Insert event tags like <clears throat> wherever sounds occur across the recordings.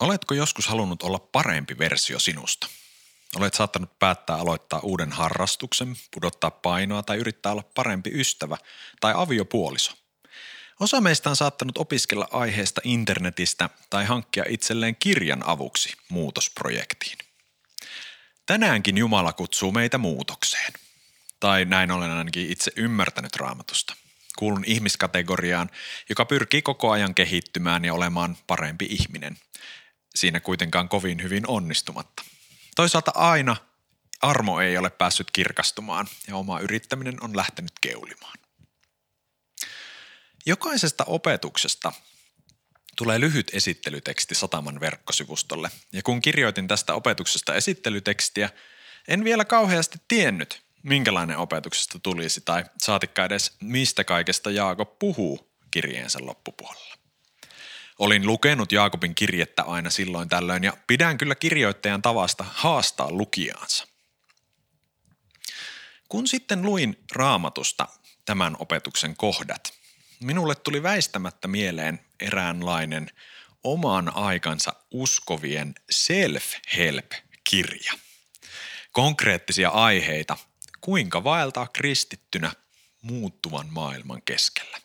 Oletko joskus halunnut olla parempi versio sinusta? Olet saattanut päättää aloittaa uuden harrastuksen, pudottaa painoa tai yrittää olla parempi ystävä tai aviopuoliso. Osa meistä on saattanut opiskella aiheesta internetistä tai hankkia itselleen kirjan avuksi muutosprojektiin. Tänäänkin Jumala kutsuu meitä muutokseen. Tai näin olen ainakin itse ymmärtänyt raamatusta. Kuulun ihmiskategoriaan, joka pyrkii koko ajan kehittymään ja olemaan parempi ihminen. Siinä kuitenkaan kovin hyvin onnistumatta. Toisaalta aina armo ei ole päässyt kirkastumaan ja oma yrittäminen on lähtenyt keulimaan. Jokaisesta opetuksesta tulee lyhyt esittelyteksti Sataman verkkosivustolle. Ja kun kirjoitin tästä opetuksesta esittelytekstiä, en vielä kauheasti tiennyt, minkälainen opetuksesta tulisi tai saatikka edes mistä kaikesta Jaakob puhuu kirjeensä loppupuolella. Olin lukenut Jaakobin kirjettä aina silloin tällöin ja pidän kyllä kirjoittajan tavasta haastaa lukijaansa. Kun sitten luin raamatusta tämän opetuksen kohdat, minulle tuli väistämättä mieleen eräänlainen oman aikansa uskovien self-help-kirja. Konkreettisia aiheita, kuinka vaeltaa kristittynä muuttuvan maailman keskellä.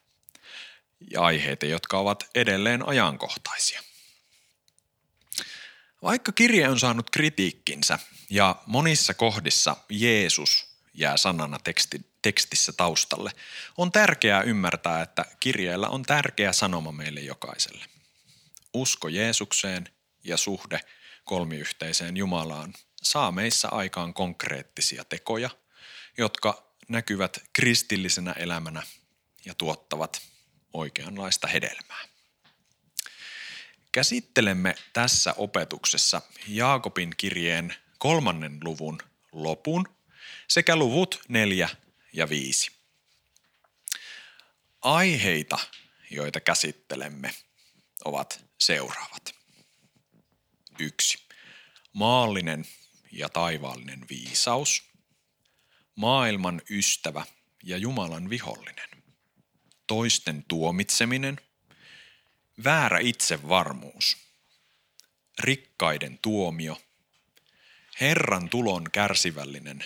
Ja aiheita, jotka ovat edelleen ajankohtaisia. Vaikka kirje on saanut kritiikkinsä ja monissa kohdissa Jeesus jää sanana teksti, tekstissä taustalle, on tärkeää ymmärtää, että kirjeellä on tärkeä sanoma meille jokaiselle. Usko Jeesukseen ja suhde kolmiyhteiseen Jumalaan saa meissä aikaan konkreettisia tekoja, jotka näkyvät kristillisenä elämänä ja tuottavat oikeanlaista hedelmää. Käsittelemme tässä opetuksessa Jaakobin kirjeen kolmannen luvun lopun sekä luvut neljä ja viisi. Aiheita, joita käsittelemme, ovat seuraavat. Yksi. Maallinen ja taivaallinen viisaus. Maailman ystävä ja Jumalan vihollinen. Toisten tuomitseminen. Väärä itsevarmuus. Rikkaiden tuomio. Herran tulon kärsivällinen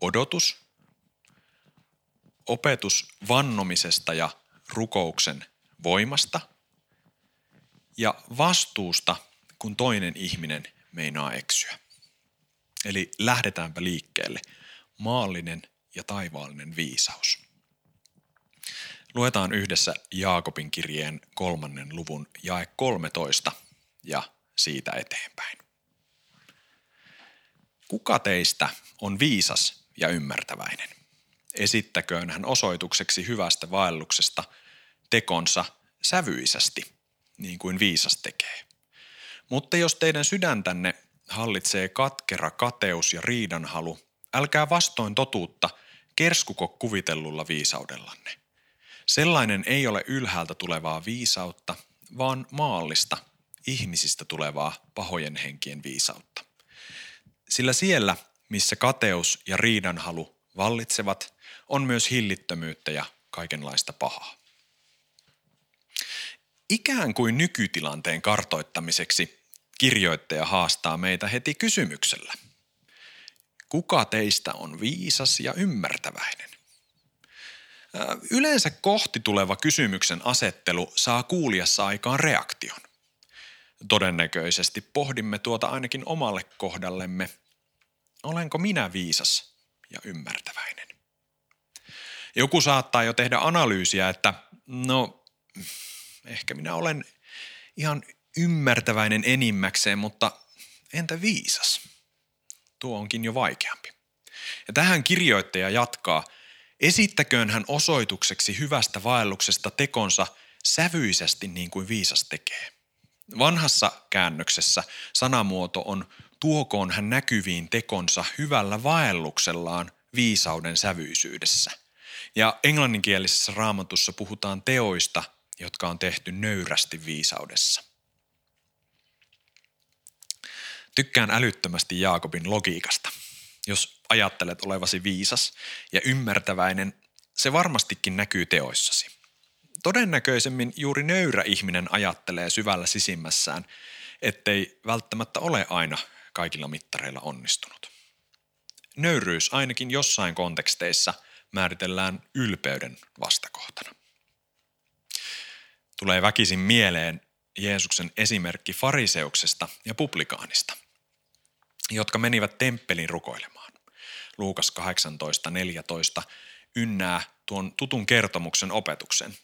odotus, opetus vannomisesta ja rukouksen voimasta ja vastuusta, kun toinen ihminen meinaa eksyä. Eli lähdetäänpä liikkeelle. Maallinen ja taivaallinen viisaus. Luetaan yhdessä Jaakobin kirjeen kolmannen luvun jae 13 ja siitä eteenpäin. Kuka teistä on viisas ja ymmärtäväinen? Esittäköön hän osoitukseksi hyvästä vaelluksesta tekonsa sävyisesti, niin kuin viisas tekee. Mutta jos teidän sydäntänne hallitsee katkera kateus ja riidanhalu, älkää vastoin totuutta kerskuko kuvitellulla viisaudellanne. Sellainen ei ole ylhäältä tulevaa viisautta, vaan maallista, ihmisistä tulevaa pahojen henkien viisautta. Sillä siellä, missä kateus ja riidanhalu vallitsevat, on myös hillittömyyttä ja kaikenlaista pahaa. Ikään kuin nykytilanteen kartoittamiseksi kirjoittaja haastaa meitä heti kysymyksellä. Kuka teistä on viisas ja ymmärtäväinen? Yleensä kohti tuleva kysymyksen asettelu saa kuulijassa aikaan reaktion. Todennäköisesti pohdimme tuota ainakin omalle kohdallemme – olenko minä viisas ja ymmärtäväinen? Joku saattaa jo tehdä analyysiä, että no ehkä minä olen ihan ymmärtäväinen enimmäkseen, mutta entä viisas? Tuo onkin jo vaikeampi. Ja tähän kirjoittaja jatkaa, esittäköön hän osoitukseksi hyvästä vaelluksesta tekonsa sävyisesti niin kuin viisas tekee. Vanhassa käännöksessä sanamuoto on tuokoon hän näkyviin tekonsa hyvällä vaelluksellaan viisauden sävyisyydessä. Ja englanninkielisessä raamatussa puhutaan teoista, jotka on tehty nöyrästi viisaudessa. Tykkään älyttömästi Jaakobin logiikasta. Jos ajattelet olevasi viisas ja ymmärtäväinen, se varmastikin näkyy teoissasi. Todennäköisemmin juuri nöyrä ihminen ajattelee syvällä sisimmässään, ettei välttämättä ole aina kaikilla mittareilla onnistunut. Nöyryys ainakin jossain konteksteissa määritellään ylpeyden vastakohtana. Tulee väkisin mieleen Jeesuksen esimerkki fariseuksesta ja publikaanista, jotka menivät temppelin rukoilemaan. Luukas 18.14 ynnää tuon tutun kertomuksen opetuksen.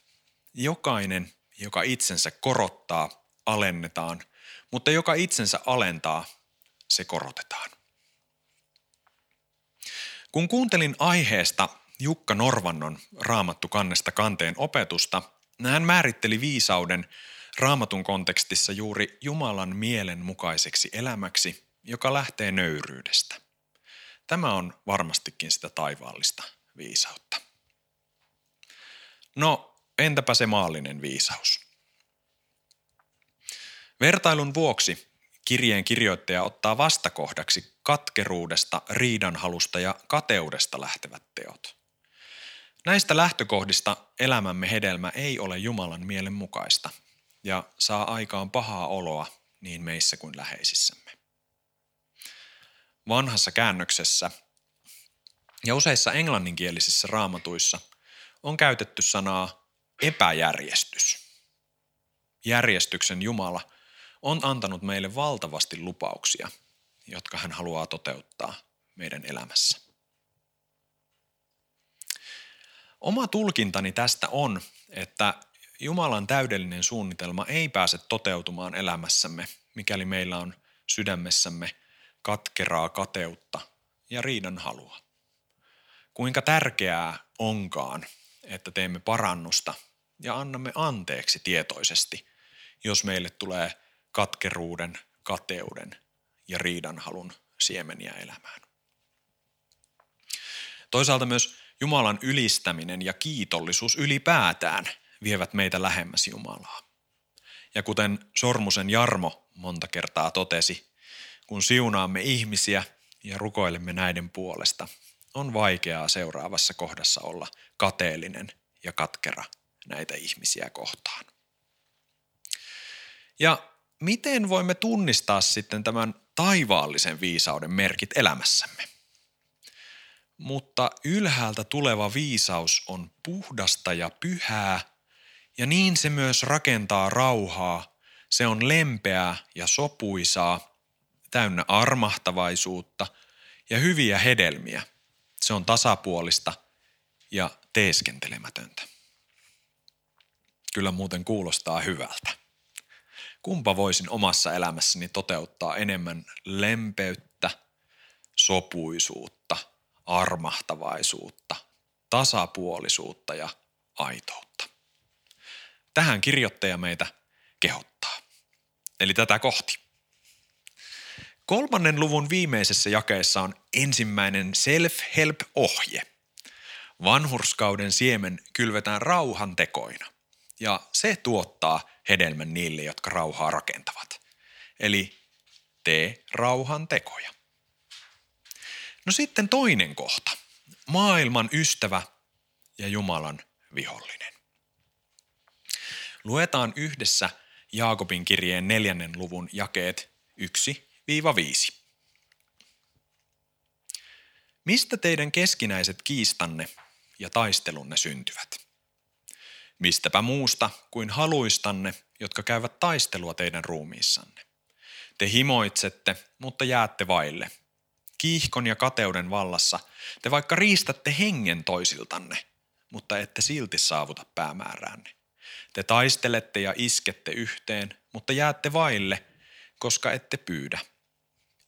Jokainen, joka itsensä korottaa, alennetaan, mutta joka itsensä alentaa, se korotetaan. Kun kuuntelin aiheesta Jukka Norvannon raamattu kannesta kanteen opetusta, hän määritteli viisauden raamatun kontekstissa juuri Jumalan mielen mukaiseksi elämäksi, joka lähtee nöyryydestä. Tämä on varmastikin sitä taivaallista viisautta. No, entäpä se maallinen viisaus? Vertailun vuoksi kirjeen kirjoittaja ottaa vastakohdaksi katkeruudesta, riidanhalusta ja kateudesta lähtevät teot. Näistä lähtökohdista elämämme hedelmä ei ole Jumalan mielen mukaista ja saa aikaan pahaa oloa niin meissä kuin läheisissämme. Vanhassa käännöksessä ja useissa englanninkielisissä raamatuissa on käytetty sanaa epäjärjestys. Järjestyksen Jumala on antanut meille valtavasti lupauksia, jotka hän haluaa toteuttaa meidän elämässä. Oma tulkintani tästä on, että Jumalan täydellinen suunnitelma ei pääse toteutumaan elämässämme, mikäli meillä on sydämessämme katkeraa kateutta ja riidan halua. Kuinka tärkeää onkaan, että teemme parannusta ja annamme anteeksi tietoisesti, jos meille tulee katkeruuden, kateuden ja riidanhalun siemeniä elämään. Toisaalta myös Jumalan ylistäminen ja kiitollisuus ylipäätään vievät meitä lähemmäs Jumalaa. Ja kuten Sormusen Jarmo monta kertaa totesi, kun siunaamme ihmisiä ja rukoilemme näiden puolesta, on vaikeaa seuraavassa kohdassa olla kateellinen ja katkera näitä ihmisiä kohtaan. Ja miten voimme tunnistaa sitten tämän taivaallisen viisauden merkit elämässämme? Mutta ylhäältä tuleva viisaus on puhdasta ja pyhää, ja niin se myös rakentaa rauhaa. Se on lempeää ja sopuisaa, täynnä armahtavaisuutta ja hyviä hedelmiä. Se on tasapuolista ja teeskentelemätöntä. Kyllä muuten kuulostaa hyvältä. Kumpa voisin omassa elämässäni toteuttaa enemmän lempeyttä, sopuisuutta, armahtavaisuutta, tasapuolisuutta ja aitoutta. Tähän kirjoittaja meitä kehottaa. Eli tätä kohti. Kolmannen luvun viimeisessä jakeessa on ensimmäinen self-help-ohje. Vanhurskauden siemen kylvetään rauhan tekoina, ja se tuottaa hedelmän niille, jotka rauhaa rakentavat. Eli tee rauhan tekoja. No sitten toinen kohta. Maailman ystävä ja Jumalan vihollinen. Luetaan yhdessä Jaakobin kirjeen neljännen luvun jakeet 1-5. Mistä teidän keskinäiset kiistanne ja taistelunne syntyvät? Mistäpä muusta kuin haluistanne, jotka käyvät taistelua teidän ruumiissanne? Te himoitsette, mutta jäätte vaille. Kiihkon ja kateuden vallassa te vaikka riistätte hengen toisiltanne, mutta ette silti saavuta päämääräänne. Te taistelette ja iskette yhteen, mutta jäätte vaille, koska ette pyydä.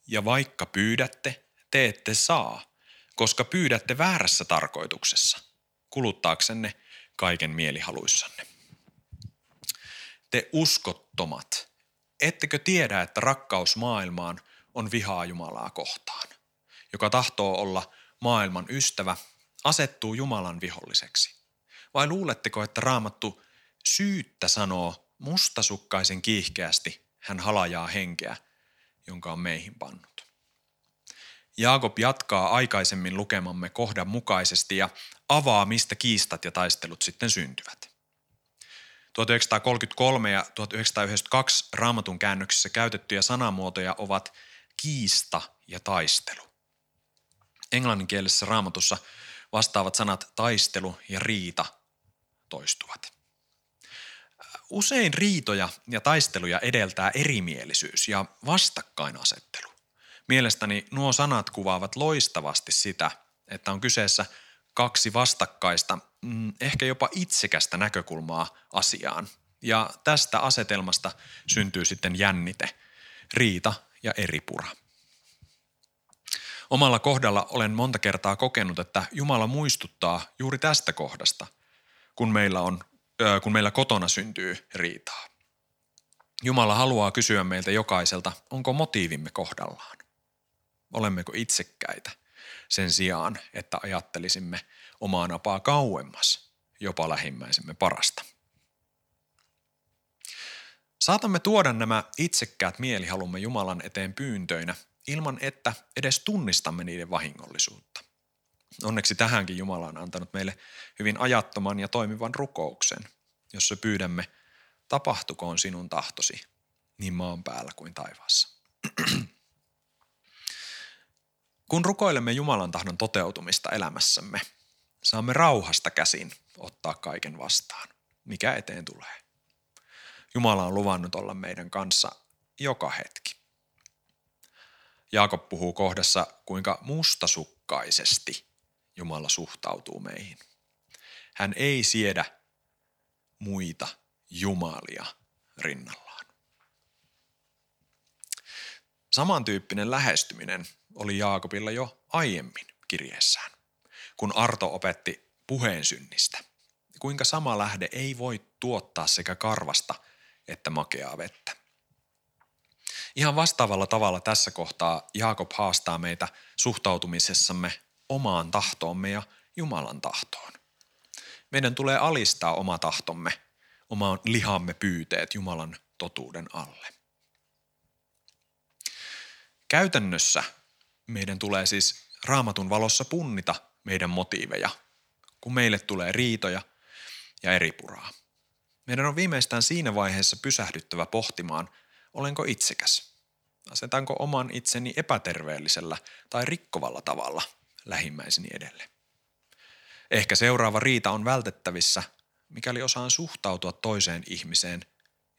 Ja vaikka pyydätte, te ette saa, koska pyydätte väärässä tarkoituksessa, kuluttaaksenne kaiken mielihaluissanne. Te uskottomat, ettekö tiedä, että rakkaus maailmaan on vihaa Jumalaa kohtaan? Joka tahtoo olla maailman ystävä, asettuu Jumalan viholliseksi. Vai luuletteko, että raamattu syyttä sanoo mustasukkaisen kiihkeästi, hän halajaa henkeä, jonka on meihin pannut. Jaakob jatkaa aikaisemmin lukemamme kohdan mukaisesti ja avaa, mistä kiistat ja taistelut sitten syntyvät. 1933 ja 1992 raamatun käännöksissä käytettyjä sanamuotoja ovat kiista ja taistelu. Englanninkielisessä raamatussa vastaavat sanat taistelu ja riita toistuvat. Usein riitoja ja taisteluja edeltää erimielisyys ja vastakkainasettelu. Mielestäni nuo sanat kuvaavat loistavasti sitä, että on kyseessä kaksi vastakkaista, mm, ehkä jopa itsekästä näkökulmaa asiaan. Ja tästä asetelmasta syntyy sitten jännite, riita ja eripura. Omalla kohdalla olen monta kertaa kokenut, että Jumala muistuttaa juuri tästä kohdasta, kun meillä, on, kun meillä kotona syntyy riitaa. Jumala haluaa kysyä meiltä jokaiselta, onko motiivimme kohdallaan. Olemmeko itsekkäitä sen sijaan, että ajattelisimme omaa napaa kauemmas, jopa lähimmäisemme parasta. Saatamme tuoda nämä itsekkäät mielihalumme Jumalan eteen pyyntöinä ilman, että edes tunnistamme niiden vahingollisuutta. Onneksi tähänkin Jumala on antanut meille hyvin ajattoman ja toimivan rukouksen, jossa pyydämme, tapahtukoon sinun tahtosi niin maan päällä kuin taivaassa. <clears throat> Kun rukoilemme Jumalan tahdon toteutumista elämässämme, saamme rauhasta käsin ottaa kaiken vastaan, mikä eteen tulee. Jumala on luvannut olla meidän kanssa joka hetki. Jaakob puhuu kohdassa, kuinka mustasukkaisesti Jumala suhtautuu meihin. Hän ei siedä muita jumalia rinnallaan. Samantyyppinen lähestyminen oli Jaakobilla jo aiemmin kirjeessään, kun Arto opetti puheen synnistä. Kuinka sama lähde ei voi tuottaa sekä karvasta että makeaa vettä. Ihan vastaavalla tavalla tässä kohtaa Jaakob haastaa meitä suhtautumisessamme omaan tahtoomme ja Jumalan tahtoon. Meidän tulee alistaa oma tahtomme, omaan lihamme pyyteet Jumalan totuuden alle. Käytännössä meidän tulee siis raamatun valossa punnita meidän motiiveja, kun meille tulee riitoja ja eripuraa. Meidän on viimeistään siinä vaiheessa pysähdyttävä pohtimaan, olenko itsekäs. Asetanko oman itseni epäterveellisellä tai rikkovalla tavalla lähimmäiseni edelle. Ehkä seuraava riita on vältettävissä, mikäli osaan suhtautua toiseen ihmiseen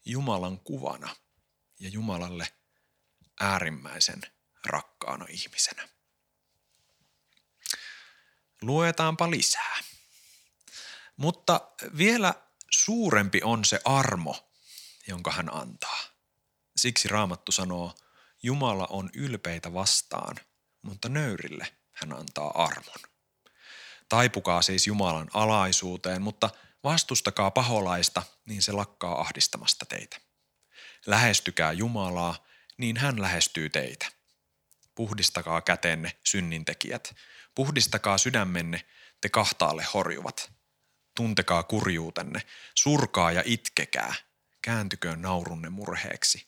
Jumalan kuvana ja Jumalalle äärimmäisen rakkaana ihmisenä. Luetaanpa lisää. Mutta vielä suurempi on se armo, jonka hän antaa. Siksi Raamattu sanoo, Jumala on ylpeitä vastaan, mutta nöyrille hän antaa armon. Taipukaa siis Jumalan alaisuuteen, mutta vastustakaa paholaista, niin se lakkaa ahdistamasta teitä. Lähestykää Jumalaa, niin hän lähestyy teitä. Puhdistakaa kätenne, synnintekijät. Puhdistakaa sydämenne, te kahtaalle horjuvat. Tuntekaa kurjuutenne, surkaa ja itkekää. Kääntyköön naurunne murheeksi,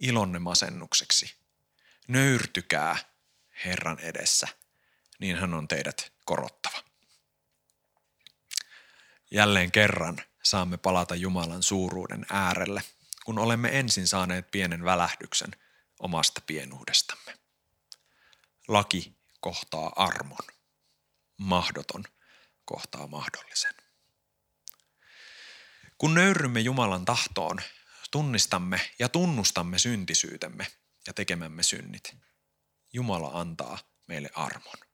ilonne masennukseksi. Nöyrtykää Herran edessä, niin hän on teidät korottava. Jälleen kerran saamme palata Jumalan suuruuden äärelle, kun olemme ensin saaneet pienen välähdyksen omasta pienuudestamme. Laki kohtaa armon. Mahdoton kohtaa mahdollisen. Kun nöyrymme Jumalan tahtoon, tunnistamme ja tunnustamme syntisyytemme ja tekemämme synnit. Jumala antaa meille armon.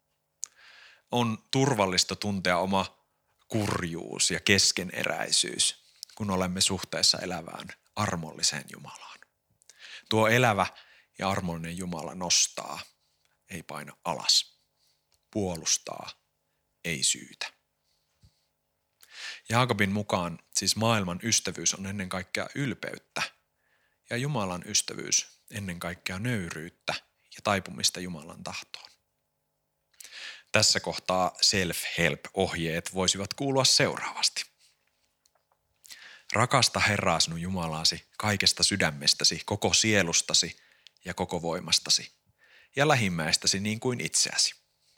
On turvallista tuntea oma kurjuus ja keskeneräisyys, kun olemme suhteessa elävään armolliseen Jumalaan. Tuo elävä ja armollinen Jumala nostaa, ei paina alas. Puolustaa, ei syytä. Jaakobin mukaan siis maailman ystävyys on ennen kaikkea ylpeyttä ja Jumalan ystävyys ennen kaikkea nöyryyttä ja taipumista Jumalan tahtoon. Tässä kohtaa self-help-ohjeet voisivat kuulua seuraavasti. Rakasta Herraa sinun Jumalaasi kaikesta sydämestäsi, koko sielustasi ja koko voimastasi, ja lähimmäistäsi niin kuin itseäsi.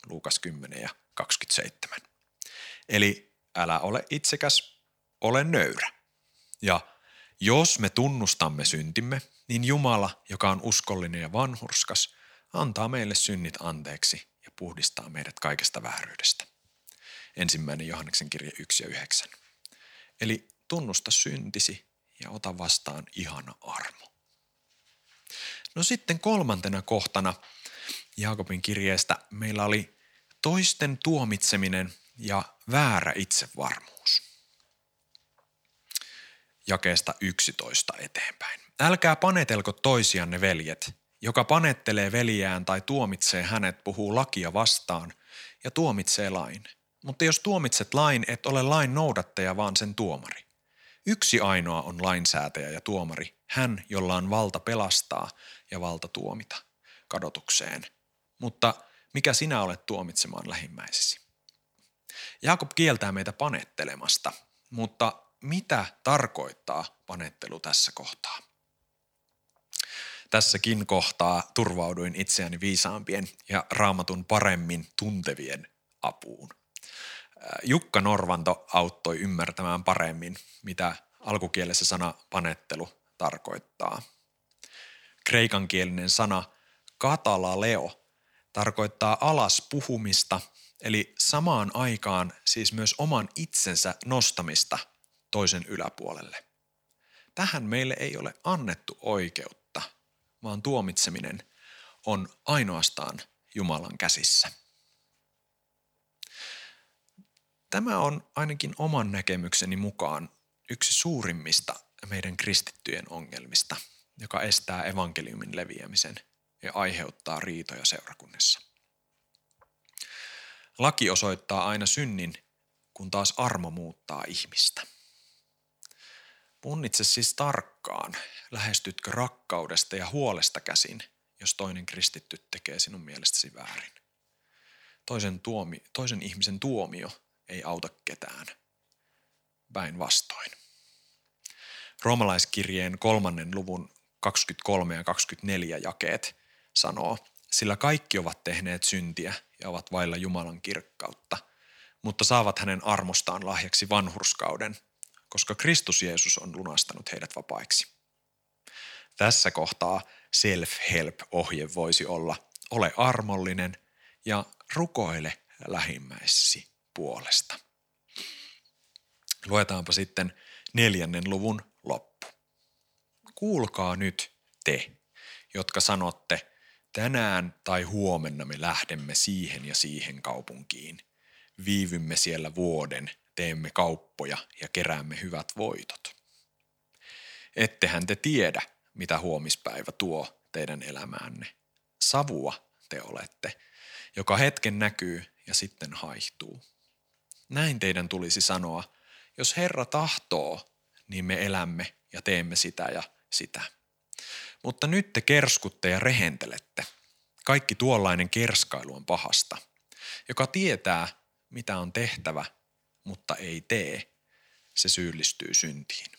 Luukas 10 ja 27. Eli älä ole itsekäs, ole nöyrä. Ja jos me tunnustamme syntimme, niin Jumala, joka on uskollinen ja vanhurskas, antaa meille synnit anteeksi puhdistaa meidät kaikesta vääryydestä. Ensimmäinen Johanneksen kirja 1 ja 9. Eli tunnusta syntisi ja ota vastaan ihana armo. No sitten kolmantena kohtana Jaakobin kirjeestä meillä oli toisten tuomitseminen ja väärä itsevarmuus. Jakeesta 11 eteenpäin. Älkää panetelko toisianne veljet. Joka panettelee veljään tai tuomitsee hänet, puhuu lakia vastaan ja tuomitsee lain. Mutta jos tuomitset lain, et ole lain noudattaja, vaan sen tuomari. Yksi ainoa on lainsäätäjä ja tuomari, hän, jolla on valta pelastaa ja valta tuomita kadotukseen. Mutta mikä sinä olet tuomitsemaan lähimmäisesi? Jaakob kieltää meitä panettelemasta, mutta mitä tarkoittaa panettelu tässä kohtaa? Tässäkin kohtaa turvauduin itseäni viisaampien ja raamatun paremmin tuntevien apuun. Jukka Norvanto auttoi ymmärtämään paremmin, mitä alkukielessä sana panettelu tarkoittaa. Kreikankielinen sana katalaleo tarkoittaa alas puhumista, eli samaan aikaan siis myös oman itsensä nostamista toisen yläpuolelle. Tähän meille ei ole annettu oikeutta, vaan tuomitseminen on ainoastaan Jumalan käsissä. Tämä on ainakin oman näkemykseni mukaan yksi suurimmista meidän kristittyjen ongelmista, joka estää evankeliumin leviämisen ja aiheuttaa riitoja seurakunnissa. Laki osoittaa aina synnin, kun taas armo muuttaa ihmistä. Punnitse siis tarkkaan, lähestytkö rakkaudesta ja huolesta käsin, jos toinen kristitty tekee sinun mielestäsi väärin. Toisen, tuomi, toisen ihmisen tuomio ei auta ketään. Päinvastoin. Roomalaiskirjeen kolmannen luvun 23 ja 24 jakeet sanoo, sillä kaikki ovat tehneet syntiä ja ovat vailla Jumalan kirkkautta, mutta saavat hänen armostaan lahjaksi vanhurskauden, koska Kristus Jeesus on lunastanut heidät vapaiksi. Tässä kohtaa self-help-ohje voisi olla, ole armollinen ja rukoile lähimmäisesi puolesta. Luetaanpa sitten neljännen luvun loppu. Kuulkaa nyt te, jotka sanotte, tänään tai huomenna me lähdemme siihen ja siihen kaupunkiin. Viivymme siellä vuoden, teemme kauppoja ja keräämme hyvät voitot. Ettehän te tiedä, mitä huomispäivä tuo teidän elämäänne. Savua te olette, joka hetken näkyy ja sitten haihtuu. Näin teidän tulisi sanoa, jos Herra tahtoo, niin me elämme ja teemme sitä ja sitä. Mutta nyt te kerskutte ja rehentelette. Kaikki tuollainen kerskailu on pahasta. Joka tietää, mitä on tehtävä, mutta ei tee, se syyllistyy syntiin.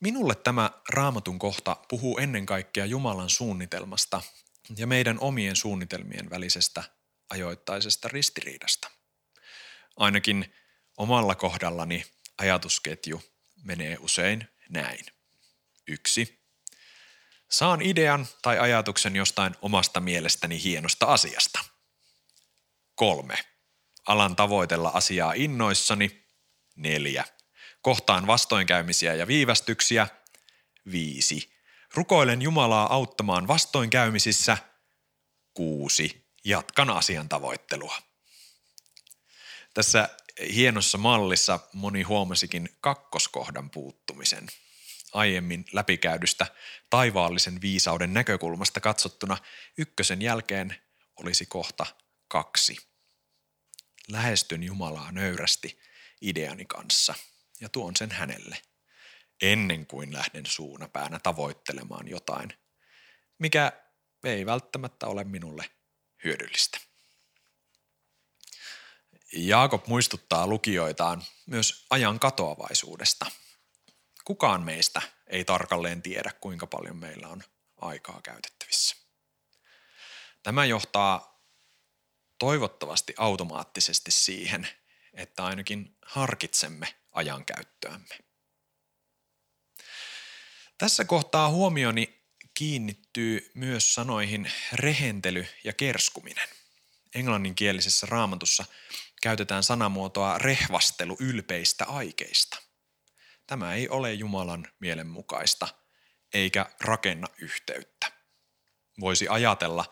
Minulle tämä raamatun kohta puhuu ennen kaikkea Jumalan suunnitelmasta ja meidän omien suunnitelmien välisestä ajoittaisesta ristiriidasta. Ainakin omalla kohdallani ajatusketju menee usein näin. Yksi. Saan idean tai ajatuksen jostain omasta mielestäni hienosta asiasta. Kolme. Alan tavoitella asiaa innoissani. Neljä. Kohtaan vastoinkäymisiä ja viivästyksiä. Viisi. Rukoilen Jumalaa auttamaan vastoinkäymisissä. Kuusi. Jatkan asian tavoittelua. Tässä hienossa mallissa moni huomasikin kakkoskohdan puuttumisen. Aiemmin läpikäydystä taivaallisen viisauden näkökulmasta katsottuna ykkösen jälkeen olisi kohta kaksi. Lähestyn Jumalaa nöyrästi ideani kanssa ja tuon sen hänelle, ennen kuin lähden suunapäänä tavoittelemaan jotain, mikä ei välttämättä ole minulle hyödyllistä. Jaakob muistuttaa lukijoitaan myös ajan katoavaisuudesta. Kukaan meistä ei tarkalleen tiedä, kuinka paljon meillä on aikaa käytettävissä. Tämä johtaa toivottavasti automaattisesti siihen, että ainakin harkitsemme ajankäyttöämme. Tässä kohtaa huomioni kiinnittyy myös sanoihin rehentely ja kerskuminen. Englanninkielisessä raamatussa käytetään sanamuotoa rehvastelu ylpeistä aikeista. Tämä ei ole Jumalan mielenmukaista eikä rakenna yhteyttä. Voisi ajatella,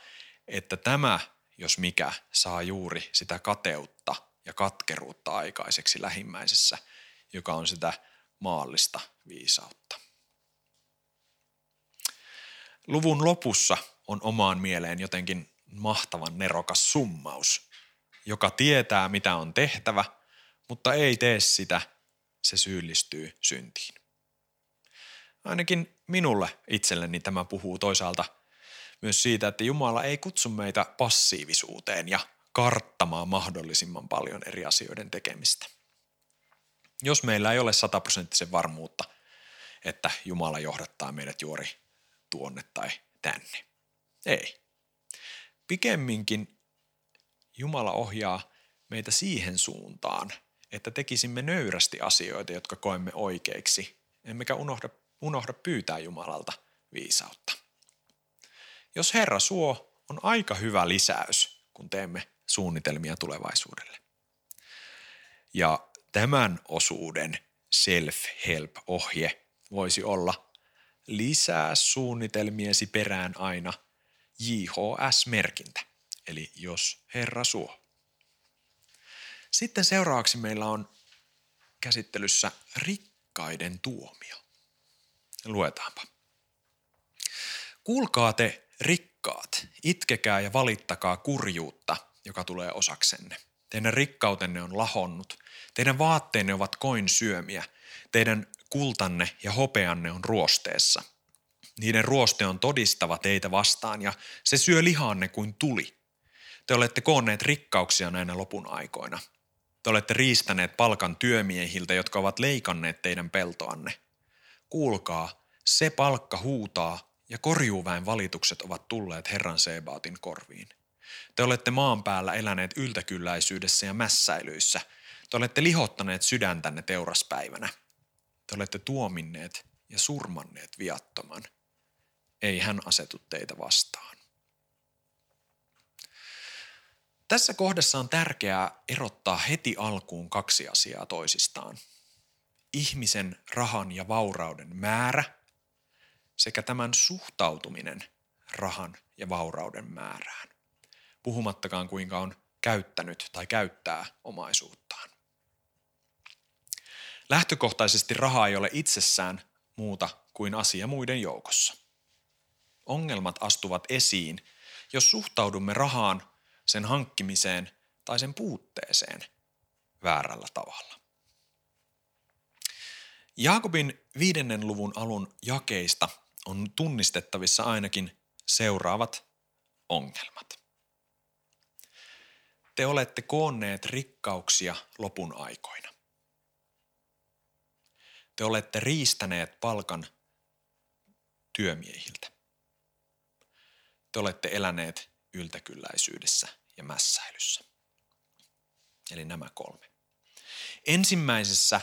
että tämä, jos mikä, saa juuri sitä kateutta ja katkeruutta aikaiseksi lähimmäisessä, joka on sitä maallista viisautta. Luvun lopussa on omaan mieleen jotenkin mahtavan nerokas summaus, joka tietää mitä on tehtävä, mutta ei tee sitä, se syyllistyy syntiin. Ainakin minulle itselleni tämä puhuu toisaalta myös siitä, että Jumala ei kutsu meitä passiivisuuteen ja karttamaan mahdollisimman paljon eri asioiden tekemistä. Jos meillä ei ole sataprosenttisen varmuutta, että Jumala johdattaa meidät juuri tuonne tai tänne. Ei. Pikemminkin Jumala ohjaa meitä siihen suuntaan, että tekisimme nöyrästi asioita, jotka koemme oikeiksi, emmekä unohda, unohda pyytää Jumalalta viisautta. Jos Herra suo, on aika hyvä lisäys, kun teemme suunnitelmia tulevaisuudelle. Ja tämän osuuden self-help-ohje voisi olla lisää suunnitelmiesi perään aina JHS-merkintä, eli jos Herra suo. Sitten seuraavaksi meillä on käsittelyssä rikkaiden tuomio. Luetaanpa. Kuulkaa te rikkaat, itkekää ja valittakaa kurjuutta, joka tulee osaksenne. Teidän rikkautenne on lahonnut, teidän vaatteenne ovat koin syömiä, teidän kultanne ja hopeanne on ruosteessa. Niiden ruoste on todistava teitä vastaan ja se syö lihaanne kuin tuli. Te olette koonneet rikkauksia näinä lopun aikoina. Te olette riistäneet palkan työmiehiltä, jotka ovat leikanneet teidän peltoanne. Kuulkaa, se palkka huutaa ja korjuuväen valitukset ovat tulleet Herran Sebaatin korviin. Te olette maan päällä eläneet yltäkylläisyydessä ja mässäilyissä. Te olette lihottaneet sydäntänne teuraspäivänä. Te olette tuominneet ja surmanneet viattoman. Ei hän asetu teitä vastaan. Tässä kohdassa on tärkeää erottaa heti alkuun kaksi asiaa toisistaan. Ihmisen rahan ja vaurauden määrä sekä tämän suhtautuminen rahan ja vaurauden määrään. Puhumattakaan kuinka on käyttänyt tai käyttää omaisuuttaan. Lähtökohtaisesti raha ei ole itsessään muuta kuin asia muiden joukossa. Ongelmat astuvat esiin, jos suhtaudumme rahaan, sen hankkimiseen tai sen puutteeseen väärällä tavalla. Jaakobin viidennen luvun alun jakeista on tunnistettavissa ainakin seuraavat ongelmat. Te olette koonneet rikkauksia lopun aikoina. Te olette riistäneet palkan työmiehiltä. Te olette eläneet yltäkylläisyydessä ja mässäilyssä. Eli nämä kolme. Ensimmäisessä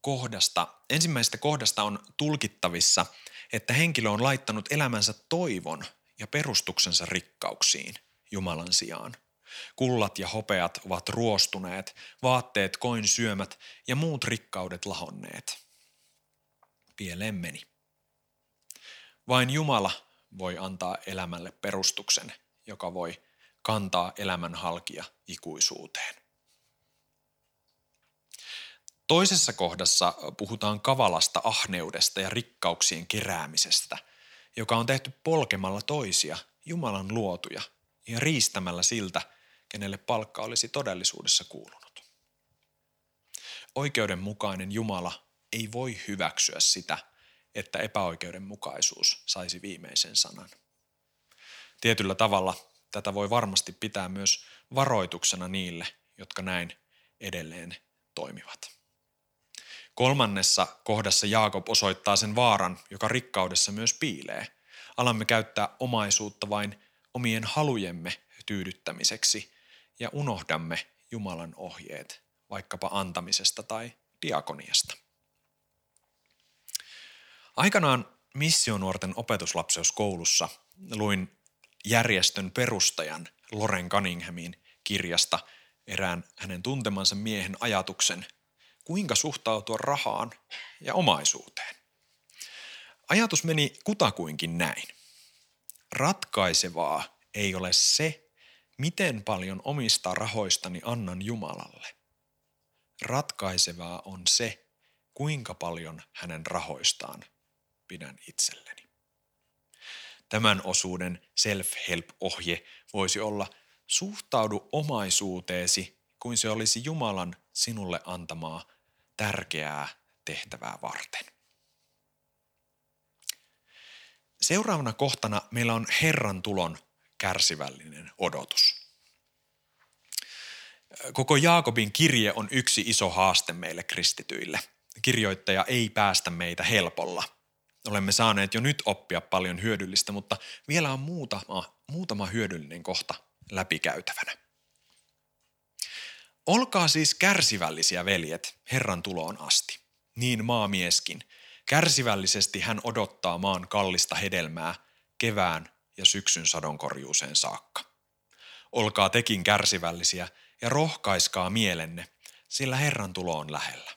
kohdasta, ensimmäisestä kohdasta on tulkittavissa, että henkilö on laittanut elämänsä toivon ja perustuksensa rikkauksiin Jumalan sijaan. Kullat ja hopeat ovat ruostuneet, vaatteet koin syömät ja muut rikkaudet lahonneet – pieleen meni. Vain Jumala voi antaa elämälle perustuksen, joka voi kantaa elämän halkia ikuisuuteen. Toisessa kohdassa puhutaan kavalasta ahneudesta ja rikkauksien keräämisestä, joka on tehty polkemalla toisia, Jumalan luotuja, ja riistämällä siltä, kenelle palkka olisi todellisuudessa kuulunut. Oikeudenmukainen Jumala ei voi hyväksyä sitä, että epäoikeudenmukaisuus saisi viimeisen sanan. Tietyllä tavalla tätä voi varmasti pitää myös varoituksena niille, jotka näin edelleen toimivat. Kolmannessa kohdassa Jaakob osoittaa sen vaaran, joka rikkaudessa myös piilee. Alamme käyttää omaisuutta vain omien halujemme tyydyttämiseksi ja unohdamme Jumalan ohjeet vaikkapa antamisesta tai diakoniasta. Aikanaan missionuorten opetuslapseuskoulussa luin järjestön perustajan Loren Cunninghamin kirjasta erään hänen tuntemansa miehen ajatuksen, kuinka suhtautua rahaan ja omaisuuteen. Ajatus meni kutakuinkin näin. Ratkaisevaa ei ole se, miten paljon omista rahoistani annan Jumalalle. Ratkaisevaa on se, kuinka paljon hänen rahoistaan pidän itselleni. Tämän osuuden self-help-ohje voisi olla suhtaudu omaisuuteesi kuin se olisi Jumalan sinulle antamaa tärkeää tehtävää varten. Seuraavana kohtana meillä on Herran tulon kärsivällinen odotus. Koko Jaakobin kirje on yksi iso haaste meille kristityille. Kirjoittaja ei päästä meitä helpolla. Olemme saaneet jo nyt oppia paljon hyödyllistä, mutta vielä on muutama, muutama hyödyllinen kohta läpikäytävänä. Olkaa siis kärsivällisiä veljet Herran tuloon asti, niin maamieskin. Kärsivällisesti hän odottaa maan kallista hedelmää kevään ja syksyn sadonkorjuuseen saakka. Olkaa tekin kärsivällisiä ja rohkaiskaa mielenne, sillä Herran tulo on lähellä.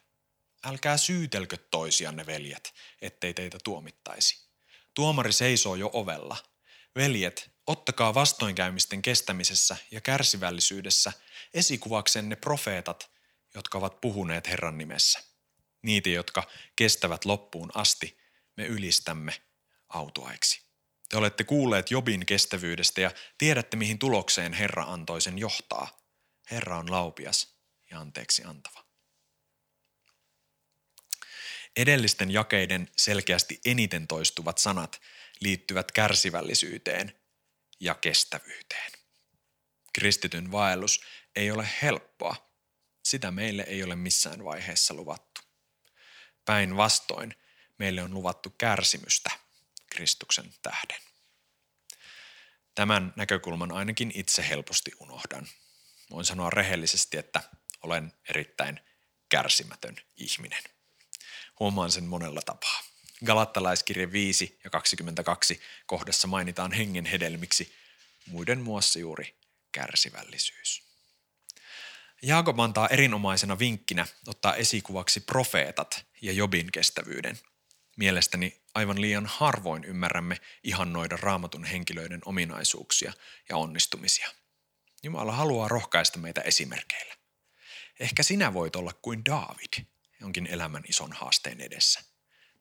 Älkää syytelkö toisianne, veljet, ettei teitä tuomittaisi. Tuomari seisoo jo ovella. Veljet, ottakaa vastoinkäymisten kestämisessä ja kärsivällisyydessä esikuvaksenne profeetat, jotka ovat puhuneet Herran nimessä. Niitä, jotka kestävät loppuun asti, me ylistämme autuaiksi. Te olette kuulleet Jobin kestävyydestä ja tiedätte, mihin tulokseen Herra antoi sen johtaa. Herra on laupias ja anteeksi antava. Edellisten jakeiden selkeästi eniten toistuvat sanat liittyvät kärsivällisyyteen ja kestävyyteen. Kristityn vaellus ei ole helppoa. Sitä meille ei ole missään vaiheessa luvattu. Päinvastoin meille on luvattu kärsimystä Kristuksen tähden. Tämän näkökulman ainakin itse helposti unohdan. Voin sanoa rehellisesti, että olen erittäin kärsimätön ihminen. Huomaan sen monella tapaa. Galattalaiskirje 5 ja 22 kohdassa mainitaan hengen hedelmiksi muiden muassa juuri kärsivällisyys. Jaakob antaa erinomaisena vinkkinä ottaa esikuvaksi profeetat ja Jobin kestävyyden. Mielestäni aivan liian harvoin ymmärrämme ihannoida raamatun henkilöiden ominaisuuksia ja onnistumisia. Jumala haluaa rohkaista meitä esimerkkeillä. Ehkä sinä voit olla kuin David jonkin elämän ison haasteen edessä.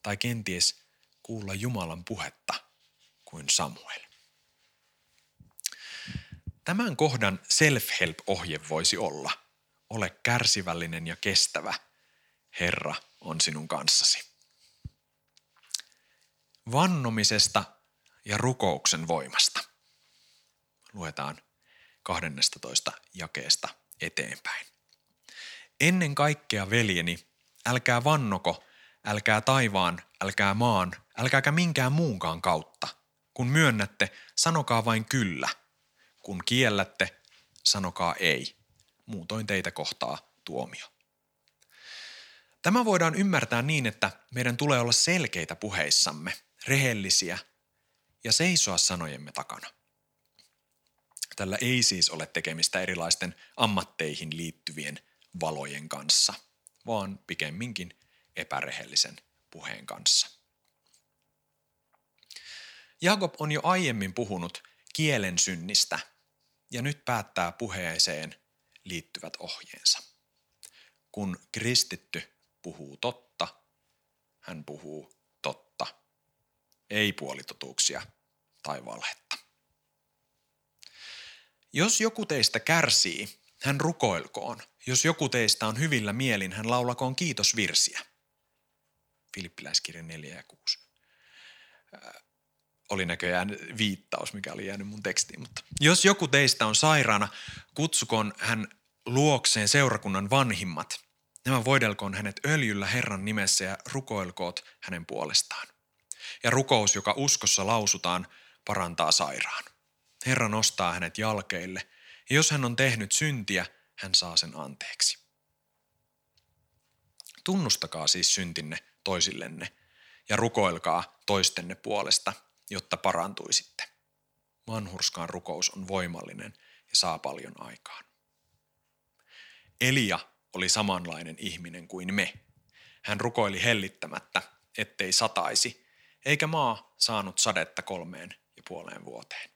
Tai kenties kuulla Jumalan puhetta kuin Samuel. Tämän kohdan self-help-ohje voisi olla, ole kärsivällinen ja kestävä, Herra on sinun kanssasi. Vannomisesta ja rukouksen voimasta. Luetaan 12 jakeesta eteenpäin. Ennen kaikkea, veljeni, älkää vannoko, älkää taivaan, älkää maan, älkääkä minkään muunkaan kautta. Kun myönnätte, sanokaa vain kyllä – kun kiellätte, sanokaa ei. Muutoin teitä kohtaa tuomio. Tämä voidaan ymmärtää niin, että meidän tulee olla selkeitä puheissamme, rehellisiä ja seisoa sanojemme takana. Tällä ei siis ole tekemistä erilaisten ammatteihin liittyvien valojen kanssa, vaan pikemminkin epärehellisen puheen kanssa. Jakob on jo aiemmin puhunut kielen synnistä ja nyt päättää puheeseen liittyvät ohjeensa. Kun kristitty puhuu totta, hän puhuu totta, ei puolitotuuksia tai valhetta. Jos joku teistä kärsii, hän rukoilkoon. Jos joku teistä on hyvillä mielin, hän laulakoon kiitosvirsiä. Filippiläiskirja 4 ja 6 oli näköjään viittaus, mikä oli jäänyt mun tekstiin. Mutta jos joku teistä on sairaana, kutsukon hän luokseen seurakunnan vanhimmat. Nämä voidelkoon hänet öljyllä Herran nimessä ja rukoilkoot hänen puolestaan. Ja rukous, joka uskossa lausutaan, parantaa sairaan. Herra nostaa hänet jalkeille, ja jos hän on tehnyt syntiä, hän saa sen anteeksi. Tunnustakaa siis syntinne toisillenne ja rukoilkaa toistenne puolesta, jotta parantuisitte. Vanhurskaan rukous on voimallinen ja saa paljon aikaan. Elia oli samanlainen ihminen kuin me. Hän rukoili hellittämättä, ettei sataisi, eikä maa saanut sadetta kolmeen ja puoleen vuoteen.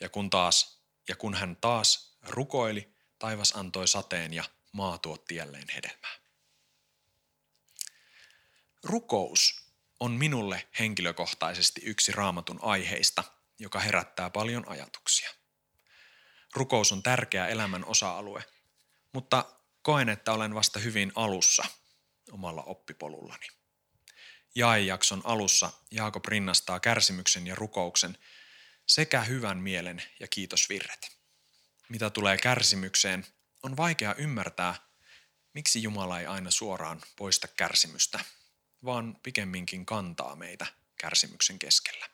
Ja kun, taas, ja kun hän taas rukoili, taivas antoi sateen ja maa tuotti jälleen hedelmää. Rukous on minulle henkilökohtaisesti yksi raamatun aiheista, joka herättää paljon ajatuksia. Rukous on tärkeä elämän osa-alue, mutta koen, että olen vasta hyvin alussa omalla oppipolullani. Jaejakson alussa Jaakob rinnastaa kärsimyksen ja rukouksen sekä hyvän mielen ja kiitosvirret. Mitä tulee kärsimykseen, on vaikea ymmärtää, miksi Jumala ei aina suoraan poista kärsimystä, vaan pikemminkin kantaa meitä kärsimyksen keskellä.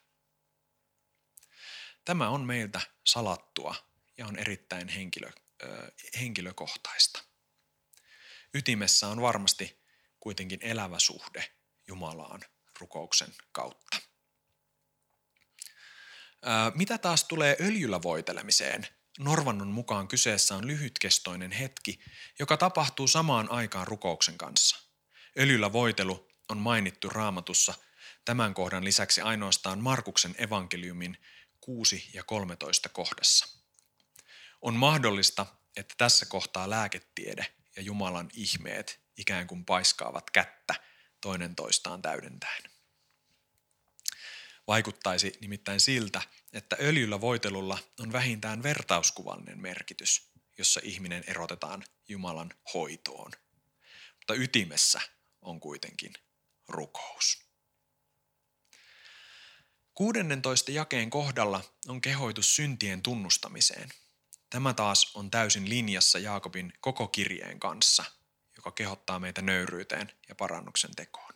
Tämä on meiltä salattua ja on erittäin henkilö, ö, henkilökohtaista. Ytimessä on varmasti kuitenkin elävä suhde Jumalaan rukouksen kautta. Mitä taas tulee öljyllä voitelemiseen? Norvannon mukaan kyseessä on lyhytkestoinen hetki, joka tapahtuu samaan aikaan rukouksen kanssa. Öljyllä voitelu on mainittu raamatussa tämän kohdan lisäksi ainoastaan Markuksen evankeliumin 6 ja 13 kohdassa. On mahdollista, että tässä kohtaa lääketiede ja Jumalan ihmeet ikään kuin paiskaavat kättä toinen toistaan täydentäen. Vaikuttaisi nimittäin siltä, että öljyllä voitelulla on vähintään vertauskuvallinen merkitys, jossa ihminen erotetaan Jumalan hoitoon. Mutta ytimessä on kuitenkin rukous. 16 jakeen kohdalla on kehoitus syntien tunnustamiseen. Tämä taas on täysin linjassa Jaakobin koko kirjeen kanssa, joka kehottaa meitä nöyryyteen ja parannuksen tekoon.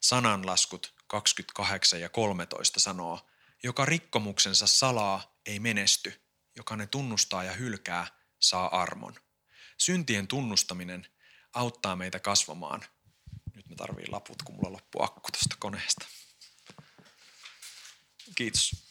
Sananlaskut 28 ja 13 sanoo, joka rikkomuksensa salaa ei menesty, joka ne tunnustaa ja hylkää, saa armon. Syntien tunnustaminen auttaa meitä kasvamaan. Nyt me tarvii laput, kun mulla loppuu akku tuosta koneesta. Kiitos.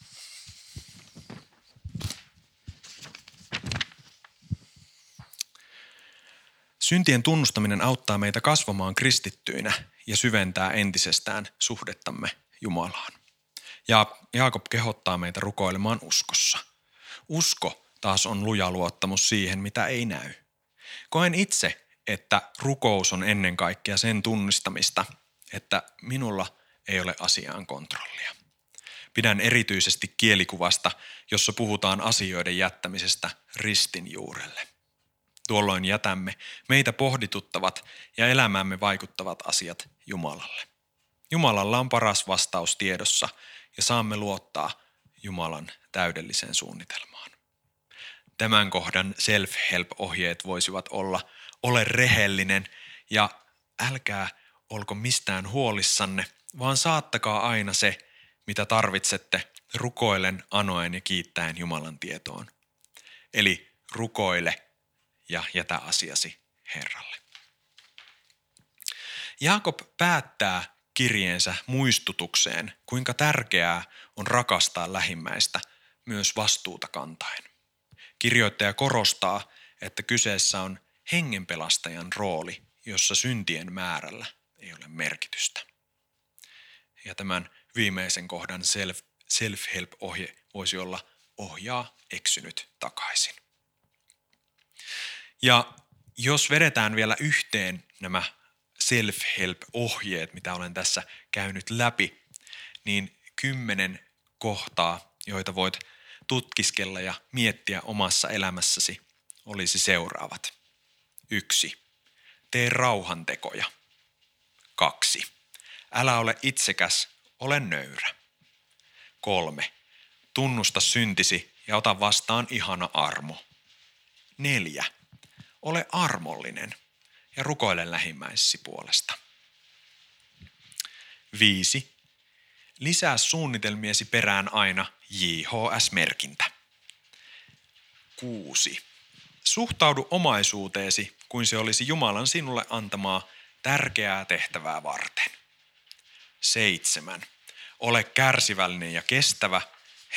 Syntien tunnustaminen auttaa meitä kasvamaan kristittyinä ja syventää entisestään suhdettamme Jumalaan. Ja Jaakob kehottaa meitä rukoilemaan uskossa. Usko taas on luja luottamus siihen, mitä ei näy. Koen itse, että rukous on ennen kaikkea sen tunnistamista, että minulla ei ole asiaan kontrollia. Pidän erityisesti kielikuvasta, jossa puhutaan asioiden jättämisestä ristin juurelle. Tuolloin jätämme meitä pohdituttavat ja elämäämme vaikuttavat asiat Jumalalle. Jumalalla on paras vastaus tiedossa ja saamme luottaa Jumalan täydelliseen suunnitelmaan. Tämän kohdan self-help-ohjeet voisivat olla ole rehellinen ja älkää olko mistään huolissanne, vaan saattakaa aina se, mitä tarvitsette, rukoilen, anoen ja kiittäen Jumalan tietoon. Eli rukoile ja jätä asiasi Herralle. Jaakob päättää kirjeensä muistutukseen, kuinka tärkeää on rakastaa lähimmäistä myös vastuuta kantaen. Kirjoittaja korostaa, että kyseessä on hengenpelastajan rooli, jossa syntien määrällä ei ole merkitystä. Ja tämän viimeisen kohdan self, self-help-ohje voisi olla ohjaa eksynyt takaisin. Ja jos vedetään vielä yhteen nämä self-help-ohjeet, mitä olen tässä käynyt läpi, niin kymmenen kohtaa, joita voit tutkiskella ja miettiä omassa elämässäsi, olisi seuraavat. Yksi. Tee rauhantekoja. Kaksi. Älä ole itsekäs, ole nöyrä. Kolme. Tunnusta syntisi ja ota vastaan ihana armo. Neljä. Ole armollinen ja rukoile lähimmäisesi puolesta. Viisi. Lisää suunnitelmiesi perään aina JHS-merkintä. Kuusi. Suhtaudu omaisuuteesi kuin se olisi Jumalan sinulle antamaa tärkeää tehtävää varten. Seitsemän. Ole kärsivällinen ja kestävä.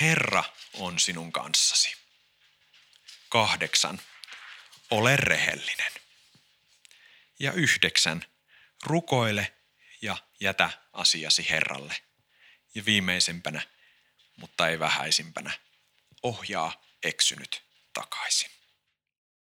Herra on sinun kanssasi. Kahdeksan. Ole rehellinen. Ja yhdeksän. Rukoile ja jätä asiasi Herralle. Ja viimeisempänä, mutta ei vähäisimpänä, ohjaa eksynyt takaisin.